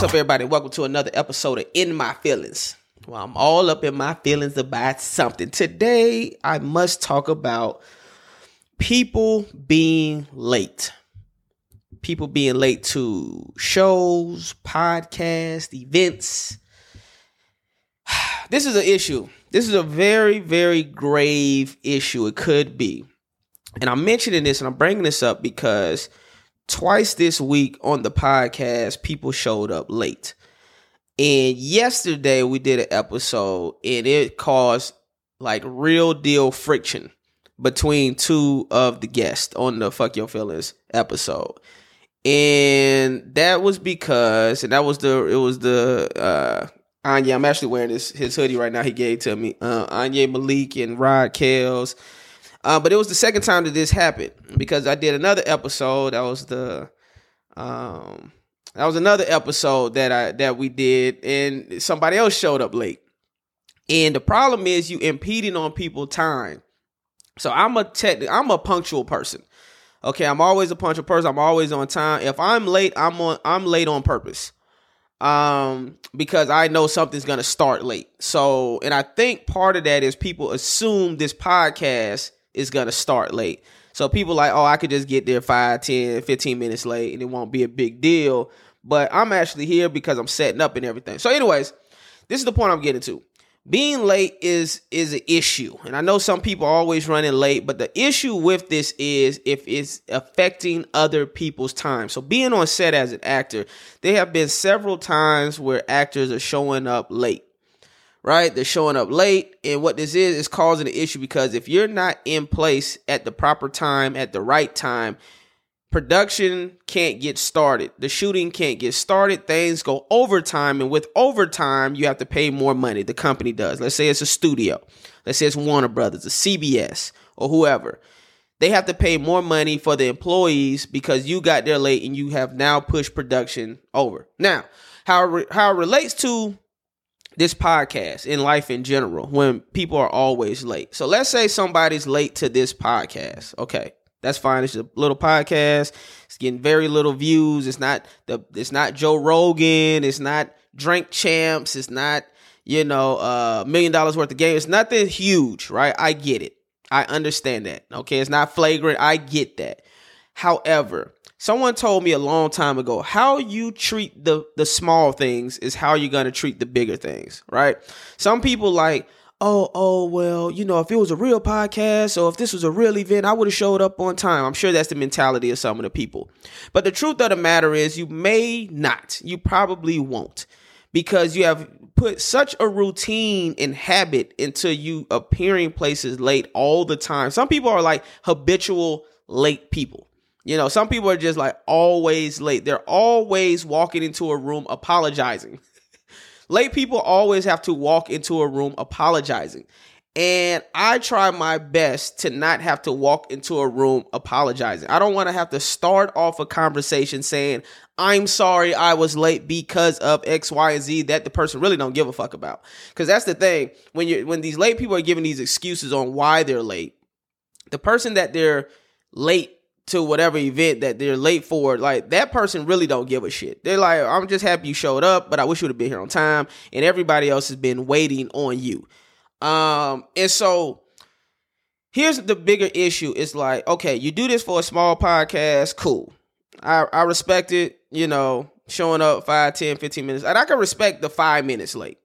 What's up, everybody? Welcome to another episode of In My Feelings. Well, I'm all up in my feelings about something. Today, I must talk about people being late. People being late to shows, podcasts, events. This is an issue. This is a very, very grave issue. It could be. And I'm mentioning this and I'm bringing this up because twice this week on the podcast, people showed up late. And yesterday we did an episode and it caused like real deal friction between two of the guests on the Fuck Your Feelings episode. And that was because, and that was the, it was the, uh, Anya, I'm actually wearing this, his hoodie right now. He gave to me, uh, Anya Malik and Rod Kales uh, but it was the second time that this happened because I did another episode. That was the um that was another episode that I that we did, and somebody else showed up late. And the problem is you impeding on people time. So I'm a tech I'm a punctual person. Okay, I'm always a punctual person. I'm always on time. If I'm late, I'm on I'm late on purpose. Um because I know something's to start late. So, and I think part of that is people assume this podcast is going to start late. So people like, oh, I could just get there 5, 10, 15 minutes late and it won't be a big deal. But I'm actually here because I'm setting up and everything. So, anyways, this is the point I'm getting to. Being late is is an issue. And I know some people are always running late, but the issue with this is if it's affecting other people's time. So being on set as an actor, there have been several times where actors are showing up late right? They're showing up late. And what this is, is causing an issue because if you're not in place at the proper time, at the right time, production can't get started. The shooting can't get started. Things go overtime. And with overtime, you have to pay more money. The company does. Let's say it's a studio. Let's say it's Warner Brothers, a CBS, or whoever. They have to pay more money for the employees because you got there late and you have now pushed production over. Now, how it, how it relates to this podcast in life in general when people are always late. So let's say somebody's late to this podcast. Okay. That's fine. It's a little podcast. It's getting very little views. It's not the it's not Joe Rogan. It's not Drink Champs. It's not, you know, a uh, million dollars worth of game. It's nothing huge, right? I get it. I understand that. Okay. It's not flagrant. I get that. However, Someone told me a long time ago, how you treat the the small things is how you're going to treat the bigger things, right? Some people like, "Oh, oh, well, you know, if it was a real podcast or if this was a real event, I would have showed up on time." I'm sure that's the mentality of some of the people. But the truth of the matter is you may not. You probably won't because you have put such a routine and habit into you appearing places late all the time. Some people are like habitual late people. You know, some people are just like always late. They're always walking into a room apologizing. late people always have to walk into a room apologizing. And I try my best to not have to walk into a room apologizing. I don't want to have to start off a conversation saying, I'm sorry I was late because of X, Y, and Z that the person really don't give a fuck about. Because that's the thing. When you when these late people are giving these excuses on why they're late, the person that they're late to whatever event that they're late for, like that person really don't give a shit. They're like, I'm just happy you showed up, but I wish you would have been here on time, and everybody else has been waiting on you. Um, and so here's the bigger issue. It's like, okay, you do this for a small podcast, cool. I, I respect it, you know, showing up 5, 10, 15 minutes. And I can respect the five minutes late.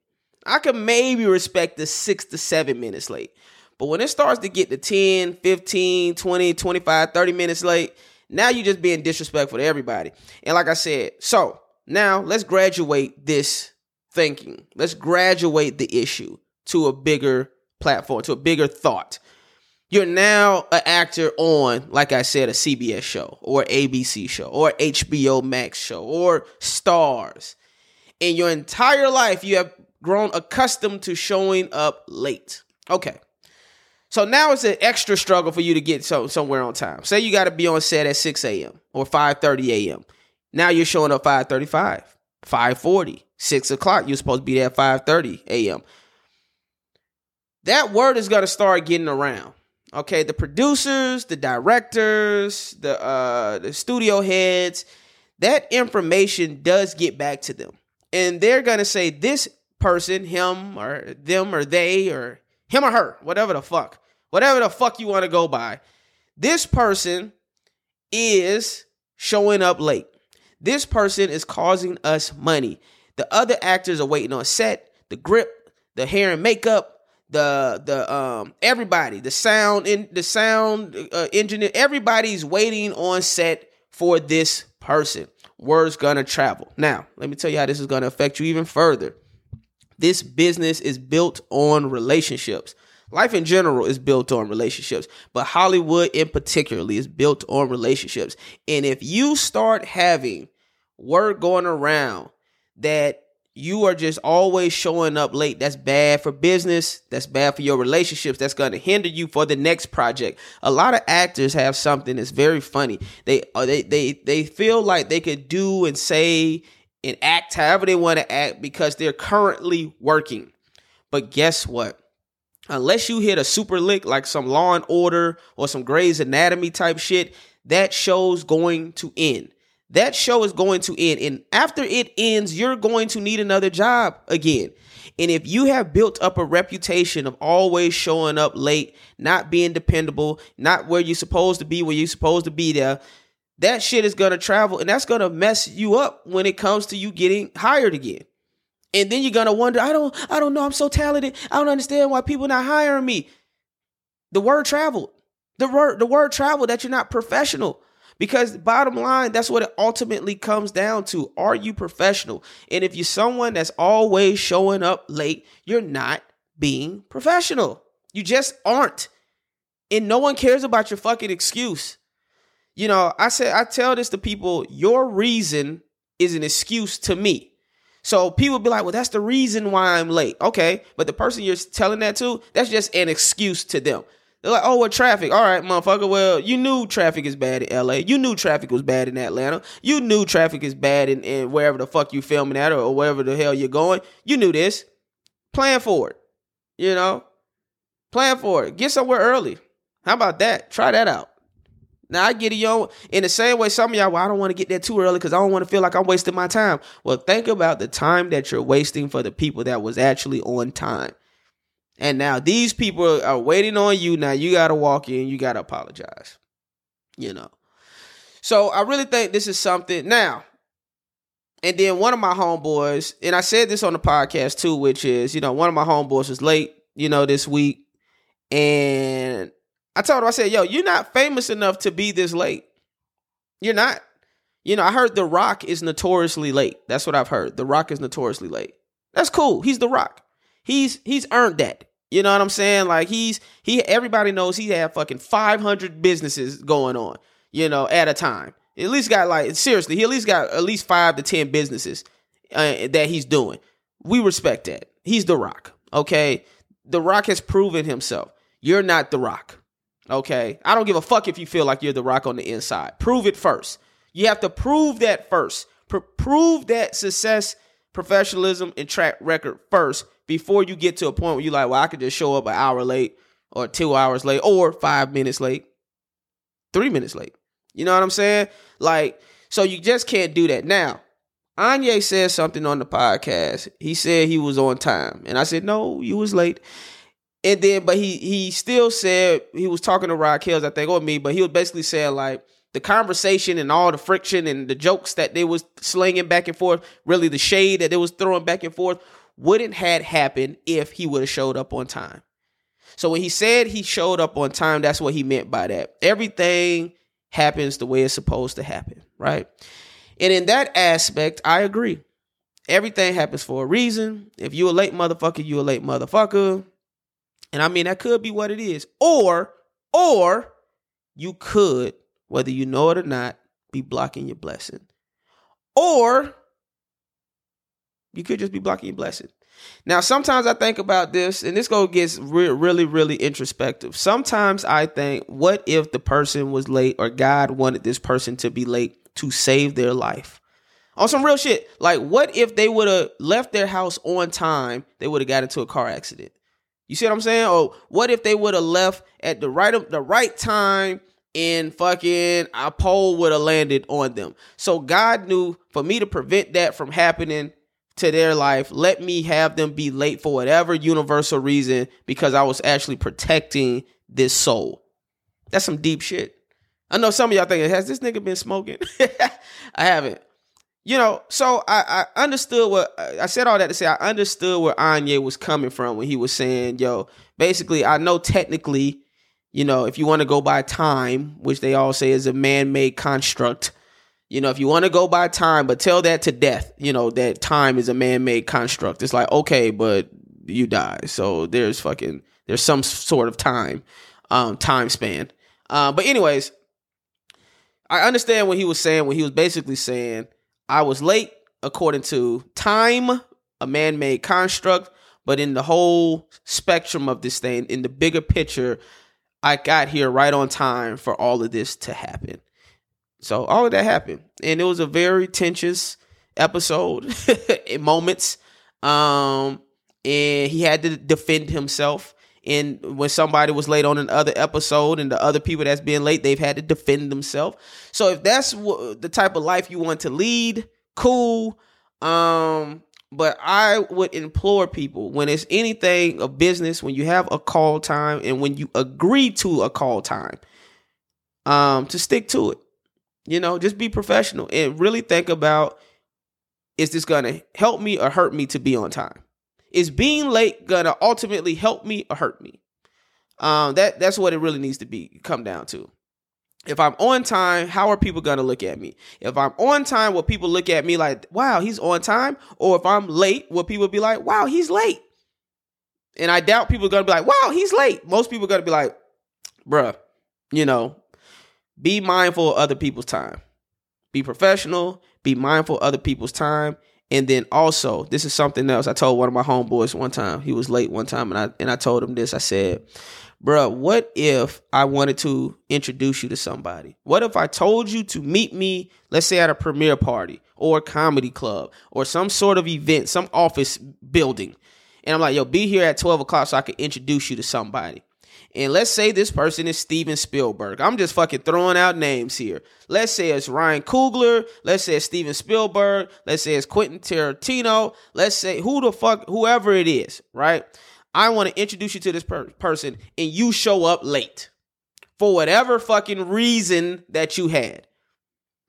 I can maybe respect the six to seven minutes late. But when it starts to get to 10, 15, 20, 25, 30 minutes late, now you're just being disrespectful to everybody. And like I said, so now let's graduate this thinking. Let's graduate the issue to a bigger platform, to a bigger thought. You're now an actor on, like I said, a CBS show or ABC show or HBO Max show or Starz. In your entire life, you have grown accustomed to showing up late. Okay. So now it's an extra struggle for you to get so, somewhere on time. Say you got to be on set at 6 a.m. or 5.30 a.m. Now you're showing up 5.35, 5.40, 6 o'clock. You're supposed to be there at 5.30 a.m. That word is going to start getting around. Okay, the producers, the directors, the uh, the studio heads, that information does get back to them. and they're gonna say this person, him or them or they or him or her, whatever the fuck, whatever the fuck you want to go by. This person is showing up late. This person is causing us money. The other actors are waiting on set, the grip, the hair and makeup, the the um everybody, the sound in the sound uh, engineer, everybody's waiting on set for this person. Word's gonna travel. Now, let me tell you how this is gonna affect you even further. This business is built on relationships. Life in general is built on relationships, but Hollywood in particularly is built on relationships. And if you start having word going around that you are just always showing up late. That's bad for business. That's bad for your relationships. That's going to hinder you for the next project. A lot of actors have something that's very funny. They uh, they they they feel like they could do and say and act however they want to act because they're currently working. But guess what? Unless you hit a super lick like some Law and Order or some Grey's Anatomy type shit, that show's going to end that show is going to end. And after it ends, you're going to need another job again. And if you have built up a reputation of always showing up late, not being dependable, not where you're supposed to be, where you're supposed to be there, that shit is going to travel and that's going to mess you up when it comes to you getting hired again. And then you're to wonder, I don't I don't know, I'm so talented. I don't understand why people not hiring me. The word traveled. The word the word traveled that you're not professional. Because bottom line, that's what it ultimately comes down to. Are you professional? And if you're someone that's always showing up late, you're not being professional. You just aren't. And no one cares about your fucking excuse. You know, I say I tell this to people, your reason is an excuse to me. So people be like, well, that's the reason why I'm late. Okay. But the person you're telling that to, that's just an excuse to them. They're like, oh, what traffic? All right, motherfucker. Well, you knew traffic is bad in LA. You knew traffic was bad in Atlanta. You knew traffic is bad in, in wherever the fuck you're filming at or, or wherever the hell you're going. You knew this. Plan for it. You know? Plan for it. Get somewhere early. How about that? Try that out. Now I get it, yo. In the same way, some of y'all, well, I don't want to get there too early because I don't want to feel like I'm wasting my time. Well, think about the time that you're wasting for the people that was actually on time. And now these people are waiting on you. Now you got to walk in, you got to apologize. You know. So I really think this is something. Now, and then one of my homeboys, and I said this on the podcast too, which is, you know, one of my homeboys was late, you know, this week. And I told him, I said, yo, you're not famous enough to be this late. You're not. You know, I heard The Rock is notoriously late. That's what I've heard. The Rock is notoriously late. That's cool. He's The Rock. He's he's earned that. You know what I'm saying? Like he's he everybody knows he had fucking 500 businesses going on, you know, at a time. At least got like seriously, he at least got at least 5 to 10 businesses uh, that he's doing. We respect that. He's the rock, okay? The rock has proven himself. You're not the rock. Okay? I don't give a fuck if you feel like you're the rock on the inside. Prove it first. You have to prove that first. Pro- prove that success, professionalism and track record first before you get to a point where you're like, well, I could just show up an hour late or two hours late or five minutes late, three minutes late. You know what I'm saying? Like, so you just can't do that. Now, Anye said something on the podcast. He said he was on time. And I said, no, you was late. And then, but he he still said he was talking to Rod Kells, I think, or me, but he was basically saying like the conversation and all the friction and the jokes that they was slinging back and forth, really the shade that they was throwing back and forth wouldn't had happened if he would have showed up on time. So when he said he showed up on time, that's what he meant by that. Everything happens the way it's supposed to happen, right? And in that aspect, I agree. Everything happens for a reason. If you a late motherfucker, you a late motherfucker. And I mean that could be what it is. Or or you could, whether you know it or not, be blocking your blessing. Or you could just be blocking your blessing. Now, sometimes I think about this, and this go gets re- really, really introspective. Sometimes I think, what if the person was late, or God wanted this person to be late to save their life? On some real shit. Like, what if they would have left their house on time? They would have got into a car accident. You see what I'm saying? Oh, what if they would have left at the right the right time and fucking a pole would have landed on them? So God knew for me to prevent that from happening to their life. Let me have them be late for whatever universal reason because I was actually protecting this soul. That's some deep shit. I know some of y'all thinking, has this nigga been smoking? I haven't. You know, so I, I understood what I said all that to say I understood where Anye was coming from when he was saying, yo, basically, I know technically, you know, if you want to go by time, which they all say is a man made construct, you know, if you want to go by time, but tell that to death, you know, that time is a man made construct. It's like, okay, but you die. So there's fucking, there's some sort of time, um, time span. Uh, but anyways, I understand what he was saying when he was basically saying, I was late according to time, a man made construct, but in the whole spectrum of this thing, in the bigger picture, I got here right on time for all of this to happen. So all of that happened, and it was a very tense episode in moments. Um, and he had to defend himself. And when somebody was late on another episode, and the other people that's being late, they've had to defend themselves. So if that's what, the type of life you want to lead, cool. Um, but I would implore people when it's anything of business, when you have a call time, and when you agree to a call time, um, to stick to it. You know, just be professional and really think about is this gonna help me or hurt me to be on time? Is being late gonna ultimately help me or hurt me? Um, that that's what it really needs to be come down to. If I'm on time, how are people gonna look at me? If I'm on time, will people look at me like, wow, he's on time? Or if I'm late, will people be like, wow, he's late? And I doubt people are gonna be like, wow, he's late. Most people are gonna be like, bruh, you know, be mindful of other people's time. Be professional, be mindful of other people's time. And then also, this is something else. I told one of my homeboys one time, he was late one time, and I and I told him this. I said, Bruh, what if I wanted to introduce you to somebody? What if I told you to meet me, let's say at a premiere party or a comedy club or some sort of event, some office building? And I'm like, yo, be here at 12 o'clock so I can introduce you to somebody. And let's say this person is Steven Spielberg. I'm just fucking throwing out names here. Let's say it's Ryan Coogler. Let's say it's Steven Spielberg. Let's say it's Quentin Tarantino. Let's say who the fuck, whoever it is, right? I want to introduce you to this per- person and you show up late for whatever fucking reason that you had.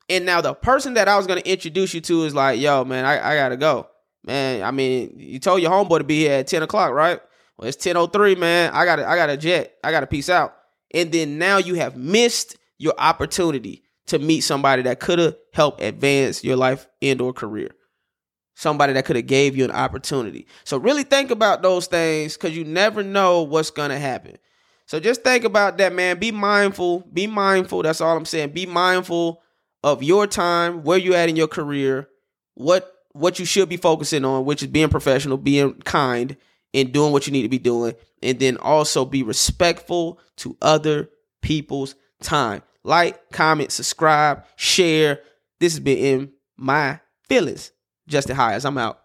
And now the person that I was going to introduce you to is like, yo, man, I, I got to go. Man, I mean, you told your homeboy to be here at 10 o'clock, right? Well, it's 10.03, man. I got I got a jet. I got to peace out. And then now you have missed your opportunity to meet somebody that could have helped advance your life and or career. Somebody that could have gave you an opportunity. So really think about those things because you never know what's going to happen. So just think about that, man. Be mindful. Be mindful. That's all I'm saying. Be mindful of your time, where you at in your career, what what you should be focusing on, which is being professional, being kind, and doing what you need to be doing. And then also be respectful to other people's time. Like, comment, subscribe, share. This has been in my feelings. Justin Hires, I'm out.